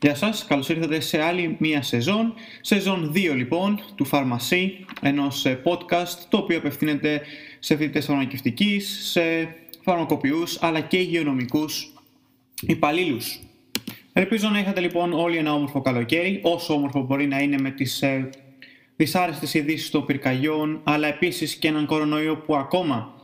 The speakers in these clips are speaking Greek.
Γεια σας, καλώς ήρθατε σε άλλη μία σεζόν, σεζόν 2 λοιπόν του Φαρμασί, ενός ε, podcast το οποίο απευθύνεται σε φοιτητές φαρμακευτικής, σε φαρμακοποιούς αλλά και υγειονομικούς υπαλλήλους. Ελπίζω να είχατε λοιπόν όλοι ένα όμορφο καλοκαίρι, όσο όμορφο μπορεί να είναι με τις ε, δυσάρεστες ειδήσεις των πυρκαγιών, αλλά επίσης και έναν κορονοϊό που ακόμα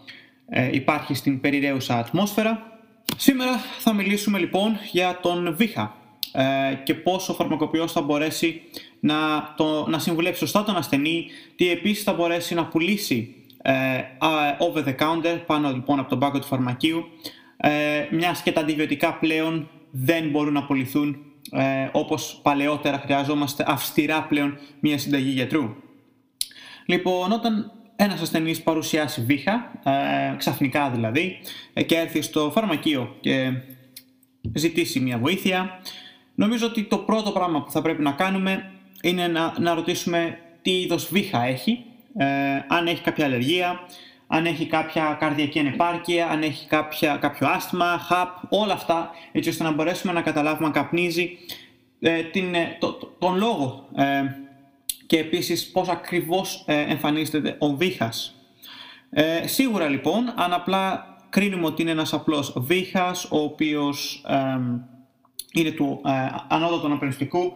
ε, υπάρχει στην περιραίουσα ατμόσφαιρα. Σήμερα θα μιλήσουμε λοιπόν για τον βήχα ε, και πώς ο φαρμακοποιός θα μπορέσει να, το, να συμβουλεύσει σωστά τον ασθενή, τι επίσης θα μπορέσει να πουλήσει ε, over the counter πάνω λοιπόν από τον πάγκο του φαρμακείου, ε, μιας και τα αντιβιωτικά πλέον δεν μπορούν να πουληθούν ε, όπως παλαιότερα χρειαζόμαστε αυστηρά πλέον μια συνταγή γιατρού. Λοιπόν, όταν ένας ασθενής παρουσιάσει βήχα, ε, ξαφνικά δηλαδή, ε, και έρθει στο φαρμακείο και ζητήσει μια βοήθεια, νομίζω ότι το πρώτο πράγμα που θα πρέπει να κάνουμε είναι να, να ρωτήσουμε τι είδος βήχα έχει, ε, αν έχει κάποια αλλεργία, αν έχει κάποια καρδιακή ανεπάρκεια, αν έχει κάποια, κάποιο άσθημα, χαπ, όλα αυτά, έτσι ώστε να μπορέσουμε να καταλάβουμε αν καπνίζει ε, την, ε, τον λόγο ε, και επίσης πώς ακριβώς ε, εμφανίζεται ο βήχας. Ε, σίγουρα λοιπόν, αν απλά κρίνουμε ότι είναι ένας απλός βήχας, ο οποίος είναι του ε, ανώτατου αναπνευστικού,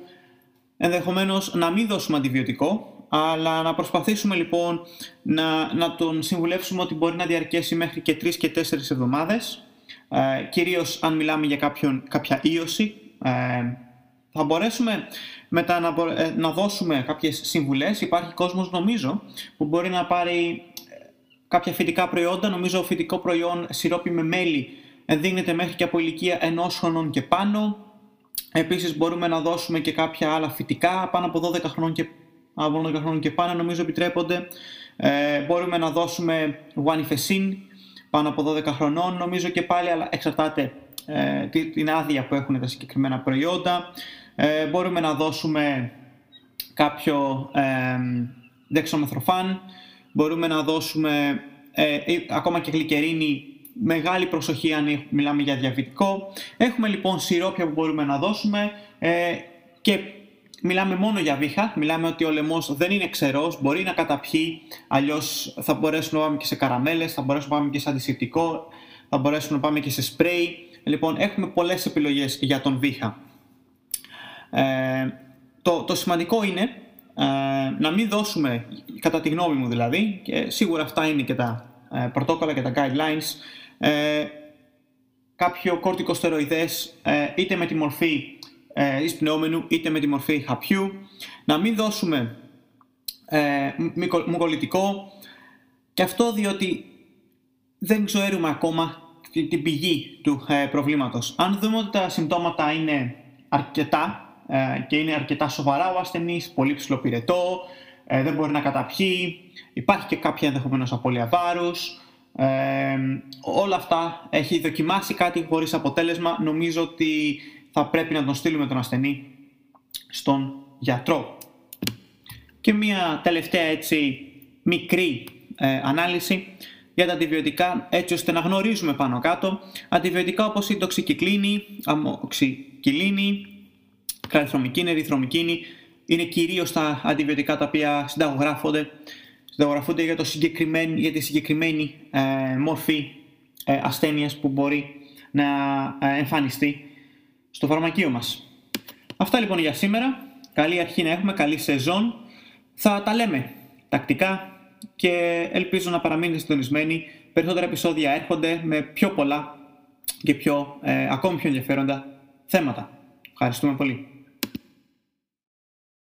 ενδεχομένως να μην δώσουμε αντιβιωτικό, αλλά να προσπαθήσουμε λοιπόν να, να τον συμβουλεύσουμε ότι μπορεί να διαρκέσει μέχρι και 3 και 4 εβδομάδες, ε, κυρίως αν μιλάμε για κάποιον, κάποια ίωση. Ε, θα μπορέσουμε μετά να, ε, να δώσουμε κάποιες συμβουλές. Υπάρχει κόσμος νομίζω που μπορεί να πάρει ε, κάποια φυτικά προϊόντα. Νομίζω φυτικό προϊόν σιρόπι με μέλι δίνεται μέχρι και από ηλικία ενός χρονών και πάνω. Επίσης μπορούμε να δώσουμε και κάποια άλλα φυτικά πάνω από 12 χρονών και, από 12 χρονών και πάνω νομίζω επιτρέπονται. Ε, μπορούμε να δώσουμε guanifacin πάνω από 12 χρονών νομίζω και πάλι αλλά εξαρτάται ε, την άδεια που έχουν τα συγκεκριμένα προϊόντα. Ε, μπορούμε να δώσουμε κάποιο ε, δεξομεθροφάν, μπορούμε να δώσουμε ε, ακόμα και γλυκερίνη μεγάλη προσοχή αν μιλάμε για διαβητικό. Έχουμε λοιπόν σιρόπια που μπορούμε να δώσουμε ε, και μιλάμε μόνο για βήχα, μιλάμε ότι ο λαιμός δεν είναι ξερός, μπορεί να καταπιεί, αλλιώς θα μπορέσουμε να πάμε και σε καραμέλες, θα μπορέσουμε να πάμε και σε αντισηπτικό, θα μπορέσουμε να πάμε και σε σπρέι. Λοιπόν, έχουμε πολλές επιλογές για τον βήχα. Ε, το, το σημαντικό είναι ε, να μην δώσουμε, κατά τη γνώμη μου δηλαδή, και σίγουρα αυτά είναι και τα ε, πρωτόκολλα και τα guidelines, ε, κάποιο κορτικοστεροειδές ε, είτε με τη μορφή ε, εισπνεόμενου είτε με τη μορφή χαπιού, να μην δώσουμε ε, μουκολιτικό και αυτό διότι δεν ξέρουμε ακόμα την πηγή του ε, προβλήματος. Αν δούμε ότι τα συμπτώματα είναι αρκετά ε, και είναι αρκετά σοβαρά ο ασθενής, πολύ ψηλοπυρετό, ε, δεν μπορεί να καταπιεί, υπάρχει και κάποια ενδεχομένως απώλεια βάρους, ε, όλα αυτά έχει δοκιμάσει κάτι χωρίς αποτέλεσμα, νομίζω ότι θα πρέπει να τον στείλουμε τον ασθενή στον γιατρό. Και μια τελευταία έτσι μικρή ανάλυση για τα αντιβιωτικά έτσι ώστε να γνωρίζουμε πάνω κάτω. Αντιβιωτικά όπως η τοξικυκλίνη, αμοξικυλίνη, καλυθρομικίνη, ερυθρομικίνη είναι κυρίως τα αντιβιωτικά τα οποία συνταγογράφονται, συνταγογραφούνται για, το συγκεκριμένη, για τη συγκεκριμένη ε, μόρφη ε, ασθένειας που μπορεί να ε, εμφανιστεί στο φαρμακείο μας. Αυτά λοιπόν για σήμερα. Καλή αρχή να έχουμε, καλή σεζόν. Θα τα λέμε τακτικά και ελπίζω να παραμείνετε συντονισμένοι. Περισσότερα επεισόδια έρχονται με πιο πολλά και πιο, ε, ακόμη πιο ενδιαφέροντα θέματα. Ευχαριστούμε πολύ.